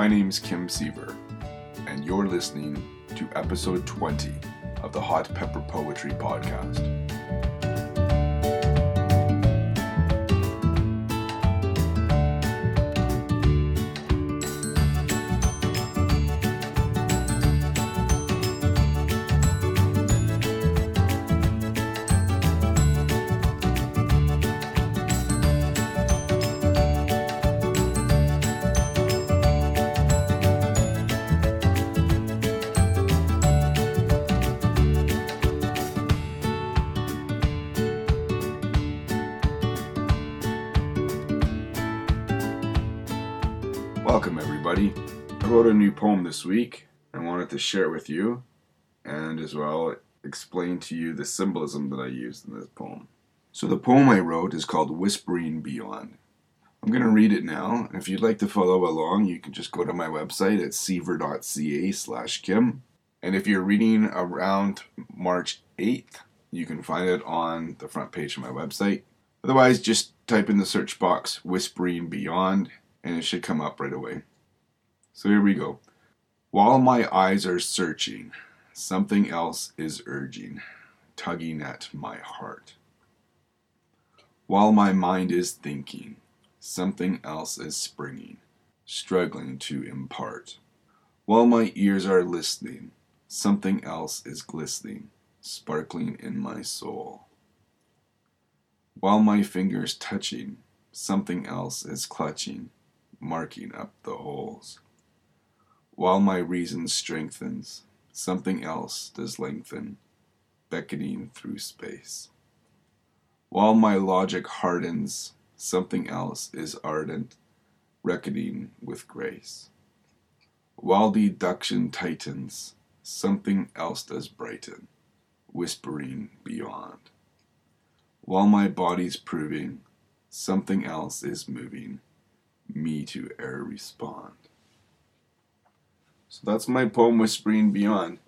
My name is Kim Siever, and you're listening to episode 20 of the Hot Pepper Poetry Podcast. Everybody. I wrote a new poem this week and wanted to share it with you and as well explain to you the symbolism that I used in this poem. So, the poem I wrote is called Whispering Beyond. I'm going to read it now. If you'd like to follow along, you can just go to my website at siever.ca slash Kim. And if you're reading around March 8th, you can find it on the front page of my website. Otherwise, just type in the search box Whispering Beyond and it should come up right away. So here we go. While my eyes are searching, something else is urging, tugging at my heart. While my mind is thinking, something else is springing, struggling to impart. While my ears are listening, something else is glistening, sparkling in my soul. While my fingers touching, something else is clutching, marking up the holes. While my reason strengthens, something else does lengthen, beckoning through space. While my logic hardens, something else is ardent, reckoning with grace. While deduction tightens, something else does brighten, whispering beyond. While my body's proving, something else is moving, me to e'er respond. So that's my poem, Whispering Beyond.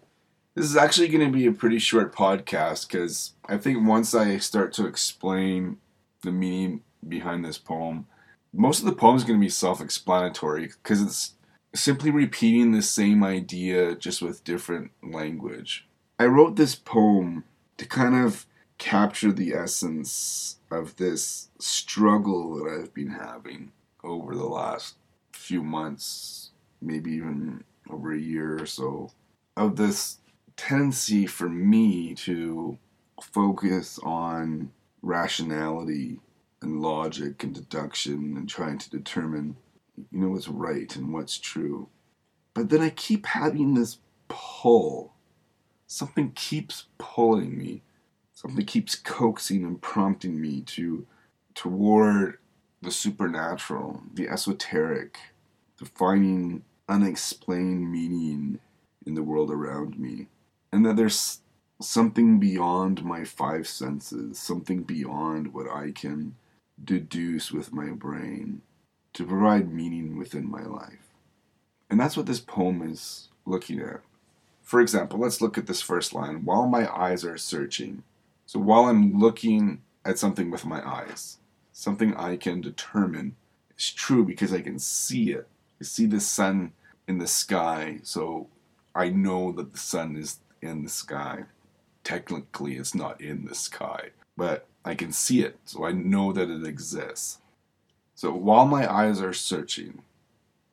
This is actually going to be a pretty short podcast because I think once I start to explain the meaning behind this poem, most of the poem is going to be self explanatory because it's simply repeating the same idea just with different language. I wrote this poem to kind of capture the essence of this struggle that I've been having over the last few months, maybe even over a year or so, of this tendency for me to focus on rationality and logic and deduction and trying to determine, you know, what's right and what's true. But then I keep having this pull. Something keeps pulling me. Something keeps coaxing and prompting me to toward the supernatural, the esoteric, to finding unexplained meaning in the world around me. And that there's something beyond my five senses, something beyond what I can deduce with my brain to provide meaning within my life. And that's what this poem is looking at. For example, let's look at this first line while my eyes are searching. So while I'm looking at something with my eyes, something I can determine is true because I can see it. I see the sun in the sky, so I know that the sun is in the sky. Technically, it's not in the sky, but I can see it, so I know that it exists. So while my eyes are searching,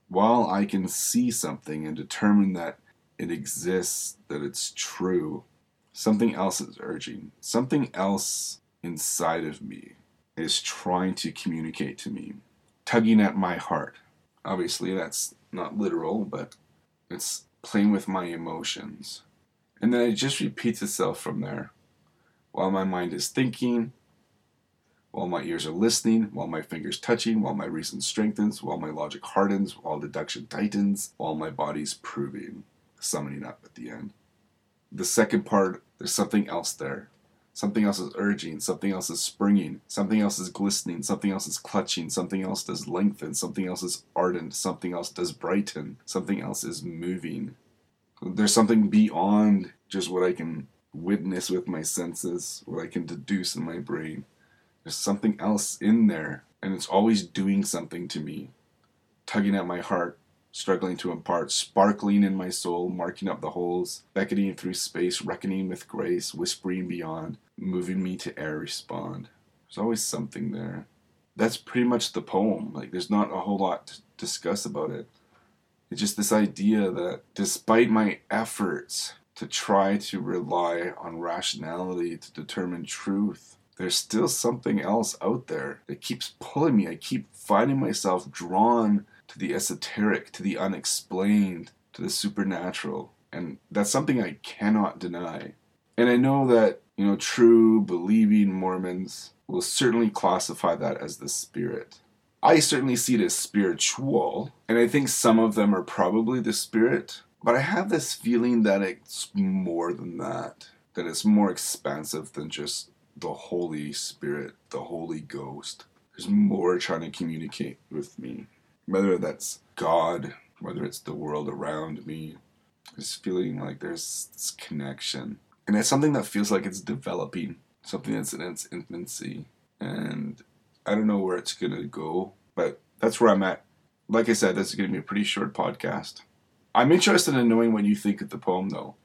while I can see something and determine that it exists, that it's true, something else is urging, something else inside of me is trying to communicate to me, tugging at my heart. Obviously, that's not literal, but it's playing with my emotions. And then it just repeats itself from there. While my mind is thinking, while my ears are listening, while my fingers touching, while my reason strengthens, while my logic hardens, while deduction tightens, while my body's proving, summoning up at the end. The second part, there's something else there. Something else is urging, something else is springing, something else is glistening, something else is clutching, something else does lengthen, something else is ardent, something else does brighten, something else is moving. There's something beyond just what I can witness with my senses, what I can deduce in my brain. There's something else in there, and it's always doing something to me, tugging at my heart, struggling to impart, sparkling in my soul, marking up the holes, beckoning through space, reckoning with grace, whispering beyond, moving me to e'er respond. There's always something there. That's pretty much the poem. Like, there's not a whole lot to discuss about it. It's just this idea that despite my efforts to try to rely on rationality to determine truth, there's still something else out there that keeps pulling me. I keep finding myself drawn to the esoteric, to the unexplained, to the supernatural. And that's something I cannot deny. And I know that, you know, true believing Mormons will certainly classify that as the spirit. I certainly see it as spiritual, and I think some of them are probably the spirit, but I have this feeling that it's more than that, that it's more expansive than just the Holy Spirit, the Holy Ghost. There's more trying to communicate with me whether that's God, whether it's the world around me, just feeling like there's this connection. And it's something that feels like it's developing, something that's in its infancy. And I don't know where it's going to go, but that's where I'm at. Like I said, this is going to be a pretty short podcast. I'm interested in knowing what you think of the poem, though,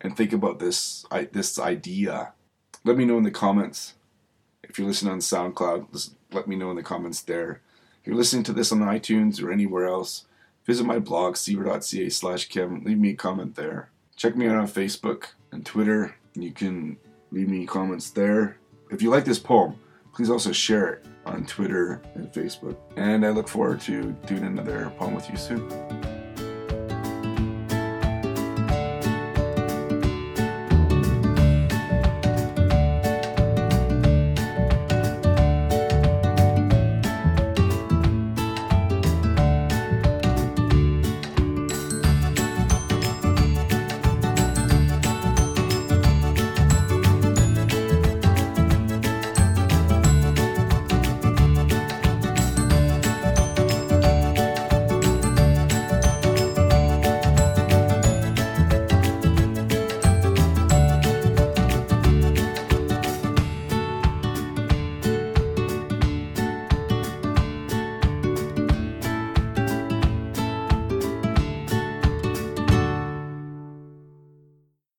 and think about this I, this idea. Let me know in the comments. If you're listening on SoundCloud, let me know in the comments there. If you're listening to this on iTunes or anywhere else, visit my blog, siever.ca slash Kim. Leave me a comment there. Check me out on Facebook and Twitter. You can leave me comments there. If you like this poem, please also share it on Twitter and Facebook. And I look forward to doing another poem with you soon.